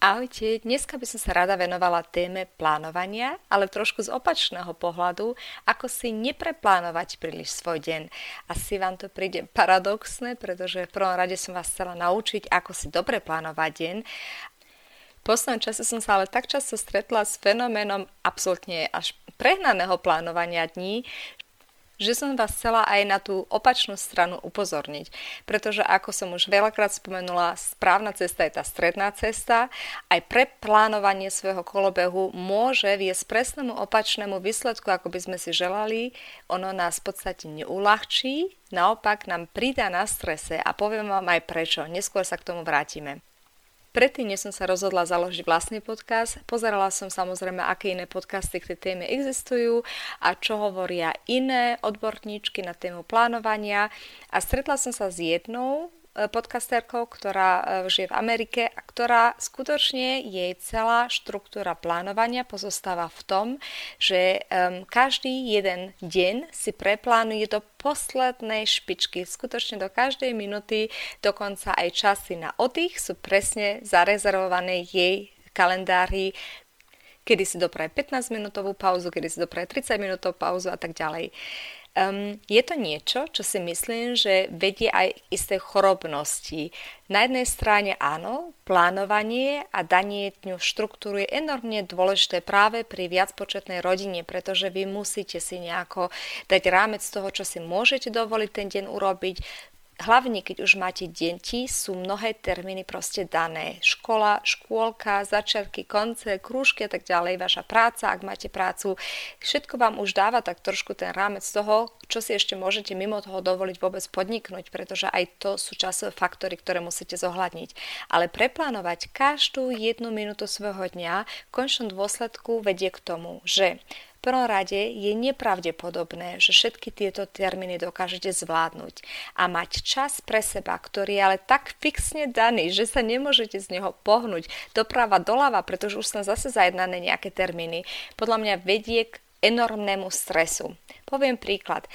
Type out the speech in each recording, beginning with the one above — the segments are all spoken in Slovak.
Ahojte, dneska by som sa rada venovala téme plánovania, ale trošku z opačného pohľadu, ako si nepreplánovať príliš svoj deň. Asi vám to príde paradoxné, pretože v prvom rade som vás chcela naučiť, ako si dobre plánovať deň v poslednom čase som sa ale tak často stretla s fenoménom absolútne až prehnaného plánovania dní, že som vás chcela aj na tú opačnú stranu upozorniť. Pretože ako som už veľakrát spomenula, správna cesta je tá stredná cesta. Aj pre plánovanie svojho kolobehu môže viesť presnému opačnému výsledku, ako by sme si želali. Ono nás v podstate neulahčí, naopak nám pridá na strese a poviem vám aj prečo. Neskôr sa k tomu vrátime. Predtým, než som sa rozhodla založiť vlastný podcast, pozerala som samozrejme, aké iné podcasty k tej téme existujú a čo hovoria iné odborníčky na tému plánovania. A stretla som sa s jednou podcasterkou, ktorá e, žije v Amerike a ktorá skutočne jej celá štruktúra plánovania pozostáva v tom, že um, každý jeden deň si preplánuje do poslednej špičky. Skutočne do každej minúty, dokonca aj časy na oddych sú presne zarezervované jej kalendári, kedy si dopraje 15 minútovú pauzu, kedy si dopraje 30 minútovú pauzu a tak ďalej. Um, je to niečo, čo si myslím, že vedie aj isté chorobnosti. Na jednej strane áno, plánovanie a danie dňu štruktúru je enormne dôležité práve pri viacpočetnej rodine, pretože vy musíte si nejako dať rámec toho, čo si môžete dovoliť ten deň urobiť, hlavne keď už máte deti, sú mnohé termíny proste dané. Škola, škôlka, začiatky, konce, krúžky a tak ďalej, vaša práca, ak máte prácu, všetko vám už dáva tak trošku ten rámec toho, čo si ešte môžete mimo toho dovoliť vôbec podniknúť, pretože aj to sú časové faktory, ktoré musíte zohľadniť. Ale preplánovať každú jednu minútu svojho dňa v končnom dôsledku vedie k tomu, že prvom rade je nepravdepodobné, že všetky tieto termíny dokážete zvládnuť a mať čas pre seba, ktorý je ale tak fixne daný, že sa nemôžete z neho pohnúť doprava, doľava, pretože už sú zase zajednané nejaké termíny, podľa mňa vedie k enormnému stresu. Poviem príklad.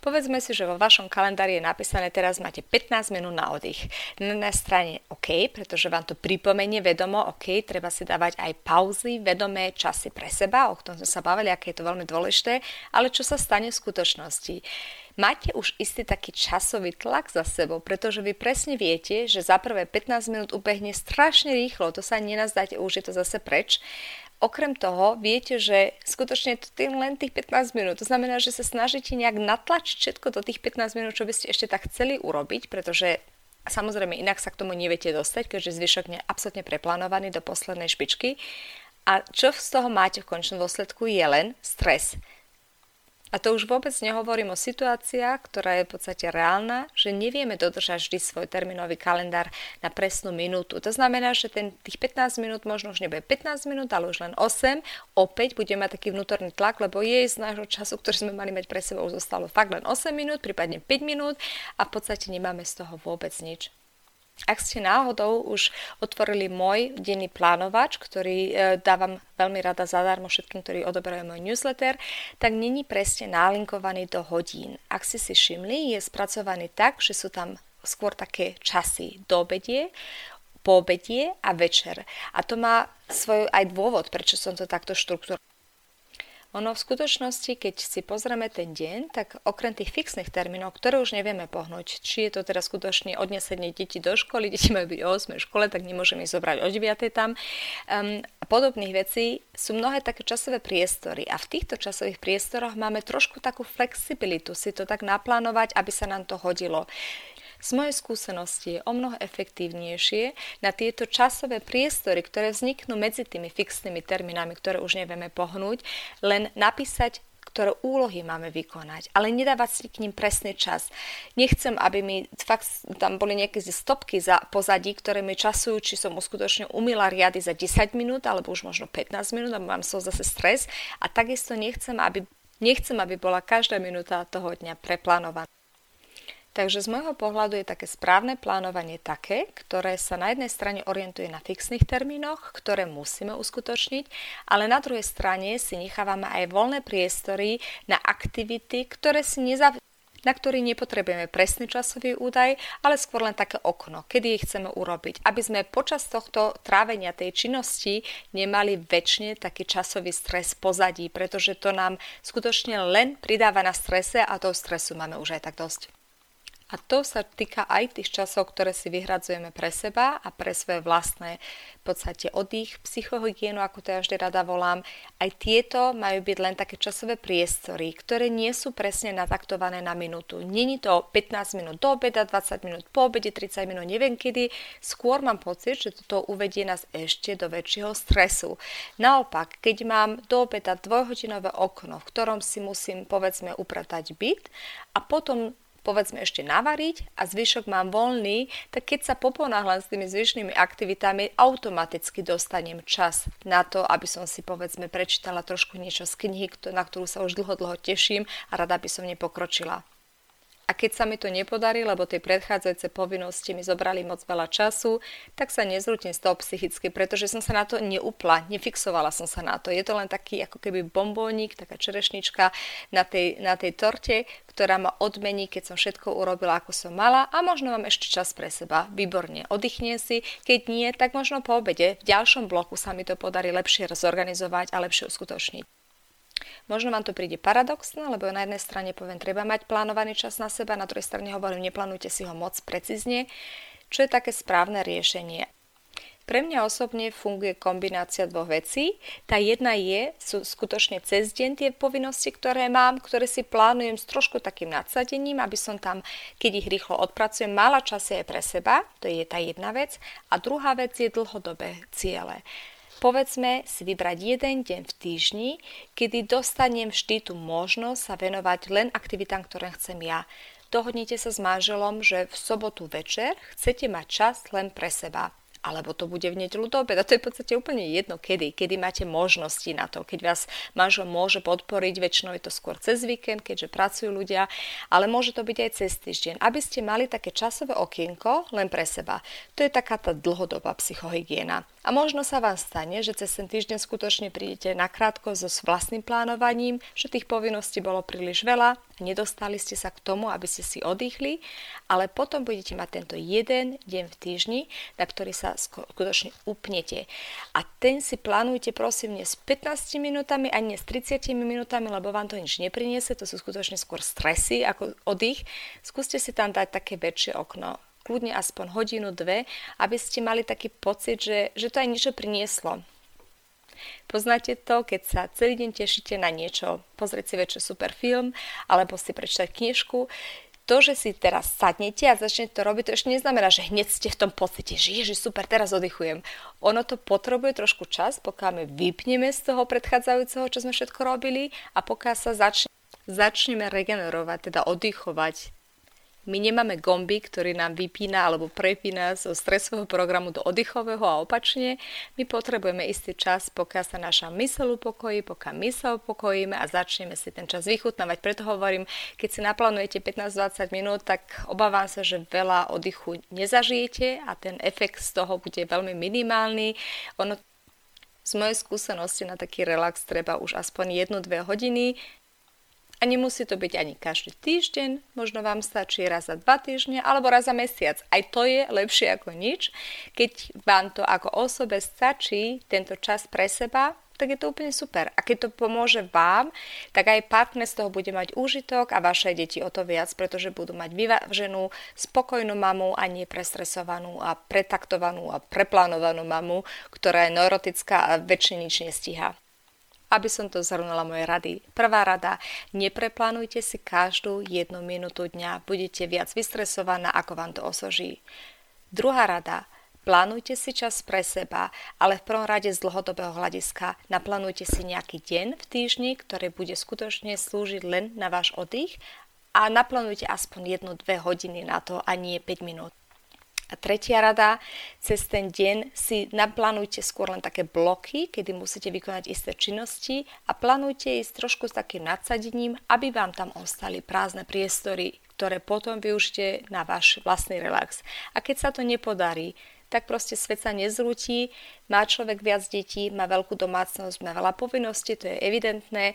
Povedzme si, že vo vašom kalendári je napísané, teraz máte 15 minút na oddych. Na strane OK, pretože vám to pripomenie vedomo, OK, treba si dávať aj pauzy, vedomé časy pre seba, o tom sme sa bavili, aké je to veľmi dôležité, ale čo sa stane v skutočnosti? Máte už istý taký časový tlak za sebou, pretože vy presne viete, že za prvé 15 minút ubehne strašne rýchlo, to sa nenazdáte, už je to zase preč Okrem toho, viete, že skutočne to len tých 15 minút. To znamená, že sa snažíte nejak natlačiť všetko do tých 15 minút, čo by ste ešte tak chceli urobiť, pretože samozrejme inak sa k tomu neviete dostať, keďže zvyšok je absolútne preplánovaný do poslednej špičky. A čo z toho máte v končnom dôsledku je len stres. A to už vôbec nehovorím o situáciách, ktorá je v podstate reálna, že nevieme dodržať vždy svoj termínový kalendár na presnú minútu. To znamená, že ten, tých 15 minút možno už nebude 15 minút, ale už len 8. Opäť budeme mať taký vnútorný tlak, lebo jej z nášho času, ktorý sme mali mať pre sebou, zostalo fakt len 8 minút, prípadne 5 minút a v podstate nemáme z toho vôbec nič. Ak ste náhodou už otvorili môj denný plánovač, ktorý e, dávam veľmi rada zadarmo všetkým, ktorí odoberajú môj newsletter, tak není presne nálinkovaný do hodín. Ak ste si všimli, je spracovaný tak, že sú tam skôr také časy do obedie, po obedie a večer. A to má svoj aj dôvod, prečo som to takto štruktúroval Ono v skutočnosti, keď si pozrieme ten deň, tak okrem tých fixných termínov, ktoré už nevieme pohnúť, či je to teda skutočne odnesenie detí do školy, deti majú byť o 8 škole, tak nemôžeme ich zobrať o 9 tam. Um, podobných vecí sú mnohé také časové priestory a v týchto časových priestoroch máme trošku takú flexibilitu si to tak naplánovať, aby sa nám to hodilo. Z mojej skúsenosti je o mnoho efektívnejšie na tieto časové priestory, ktoré vzniknú medzi tými fixnými termínami, ktoré už nevieme pohnúť, len napísať ktoré úlohy máme vykonať, ale nedávať si k ním presný čas. Nechcem, aby mi fakt tam boli nejaké stopky za pozadí, ktoré mi časujú, či som uskutočne umila riady za 10 minút, alebo už možno 15 minút, a mám som zase stres. A takisto nechcem, aby, nechcem, aby bola každá minúta toho dňa preplánovaná. Takže z môjho pohľadu je také správne plánovanie také, ktoré sa na jednej strane orientuje na fixných termínoch, ktoré musíme uskutočniť, ale na druhej strane si nechávame aj voľné priestory na aktivity, ktoré si nezav- na ktorý nepotrebujeme presný časový údaj, ale skôr len také okno, kedy ich chceme urobiť. Aby sme počas tohto trávenia tej činnosti nemali väčšine taký časový stres pozadí, pretože to nám skutočne len pridáva na strese a toho stresu máme už aj tak dosť. A to sa týka aj tých časov, ktoré si vyhradzujeme pre seba a pre svoje vlastné v podstate oddych, psychohygienu, ako to ja vždy rada volám. Aj tieto majú byť len také časové priestory, ktoré nie sú presne nataktované na minútu. Není to 15 minút do obeda, 20 minút po obede, 30 minút neviem kedy. Skôr mám pocit, že toto uvedie nás ešte do väčšieho stresu. Naopak, keď mám do obeda dvojhodinové okno, v ktorom si musím povedzme upratať byt a potom povedzme ešte navariť a zvyšok mám voľný, tak keď sa poponáhľam s tými zvyšnými aktivitami, automaticky dostanem čas na to, aby som si povedzme prečítala trošku niečo z knihy, na ktorú sa už dlho, dlho teším a rada by som nepokročila. A keď sa mi to nepodarí, lebo tie predchádzajúce povinnosti mi zobrali moc veľa času, tak sa nezrútim z toho psychicky, pretože som sa na to neupla, nefixovala som sa na to. Je to len taký ako keby bombónik, taká čerešnička na tej, na tej torte, ktorá ma odmení, keď som všetko urobila, ako som mala a možno mám ešte čas pre seba. Výborne, oddychnem si. Keď nie, tak možno po obede v ďalšom bloku sa mi to podarí lepšie zorganizovať a lepšie uskutočniť. Možno vám to príde paradoxné, lebo na jednej strane poviem, treba mať plánovaný čas na seba, na druhej strane hovorím, neplánujte si ho moc precízne, čo je také správne riešenie. Pre mňa osobne funguje kombinácia dvoch vecí. Tá jedna je, sú skutočne cez deň tie povinnosti, ktoré mám, ktoré si plánujem s trošku takým nadsadením, aby som tam, keď ich rýchlo odpracujem, mala časy aj pre seba, to je tá jedna vec. A druhá vec je dlhodobé ciele. Povedzme si vybrať jeden deň v týždni, kedy dostanem vždy tú možnosť sa venovať len aktivitám, ktoré chcem ja. Dohodnite sa s manželom, že v sobotu večer chcete mať čas len pre seba alebo to bude v nedelu do obeda. To je v podstate úplne jedno kedy, kedy máte možnosti na to. Keď vás manžel môže podporiť, väčšinou je to skôr cez víkend, keďže pracujú ľudia, ale môže to byť aj cez týždeň, aby ste mali také časové okienko len pre seba. To je taká tá dlhodobá psychohygiena. A možno sa vám stane, že cez ten týždeň skutočne prídete nakrátko so vlastným plánovaním, že tých povinností bolo príliš veľa, nedostali ste sa k tomu, aby ste si oddychli, ale potom budete mať tento jeden deň v týždni, na ktorý sa skutočne upnete. A ten si plánujte prosím nie s 15 minútami, ani nie s 30 minútami, lebo vám to nič nepriniesie, to sú skutočne skôr stresy ako oddych. Skúste si tam dať také väčšie okno kľudne aspoň hodinu, dve, aby ste mali taký pocit, že, že to aj niečo prinieslo. Poznáte to, keď sa celý deň tešíte na niečo, pozrieť si večer super film, alebo si prečítať knižku, to, že si teraz sadnete a začnete to robiť, to ešte neznamená, že hneď ste v tom pocite, že ježi, super, teraz oddychujem. Ono to potrebuje trošku čas, pokiaľ my vypneme z toho predchádzajúceho, čo sme všetko robili a pokiaľ sa začne, začneme regenerovať, teda oddychovať my nemáme gomby, ktorý nám vypína alebo prepína zo stresového programu do oddychového a opačne. My potrebujeme istý čas, pokiaľ sa naša mysel upokojí, pokiaľ my sa upokojíme a začneme si ten čas vychutnávať. Preto hovorím, keď si naplánujete 15-20 minút, tak obávam sa, že veľa oddychu nezažijete a ten efekt z toho bude veľmi minimálny. Ono z mojej skúsenosti na taký relax treba už aspoň 1-2 hodiny. A nemusí to byť ani každý týždeň, možno vám stačí raz za dva týždne alebo raz za mesiac. Aj to je lepšie ako nič. Keď vám to ako osobe stačí tento čas pre seba, tak je to úplne super. A keď to pomôže vám, tak aj partner z toho bude mať úžitok a vaše deti o to viac, pretože budú mať vyváženú, spokojnú mamu a nie presresovanú a pretaktovanú a preplánovanú mamu, ktorá je neurotická a väčšine nič nestíha. Aby som to zhrnula moje rady. Prvá rada, nepreplánujte si každú jednu minútu dňa, budete viac vystresovaná, ako vám to osoží. Druhá rada, Plánujte si čas pre seba, ale v prvom rade z dlhodobého hľadiska naplánujte si nejaký deň v týždni, ktorý bude skutočne slúžiť len na váš oddych a naplánujte aspoň 1-2 hodiny na to a nie 5 minút. A tretia rada, cez ten deň si naplánujte skôr len také bloky, kedy musíte vykonať isté činnosti a plánujte ísť trošku s takým nadsadením, aby vám tam ostali prázdne priestory, ktoré potom využite na váš vlastný relax. A keď sa to nepodarí, tak proste svet sa nezrúti, má človek viac detí, má veľkú domácnosť, má veľa povinností, to je evidentné,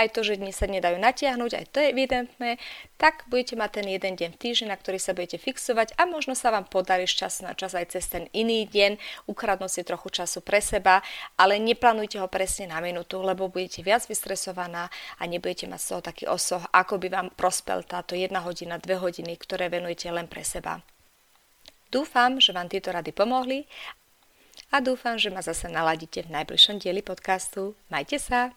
aj to, že dni sa nedajú natiahnuť, aj to je evidentné, tak budete mať ten jeden deň v týždni, na ktorý sa budete fixovať a možno sa vám podarí z času na čas aj cez ten iný deň ukradnúť si trochu času pre seba, ale neplánujte ho presne na minútu, lebo budete viac vystresovaná a nebudete mať z toho taký osoh, ako by vám prospel táto jedna hodina, dve hodiny, ktoré venujete len pre seba. Dúfam, že vám tieto rady pomohli a dúfam, že ma zase naladíte v najbližšom dieli podcastu. Majte sa!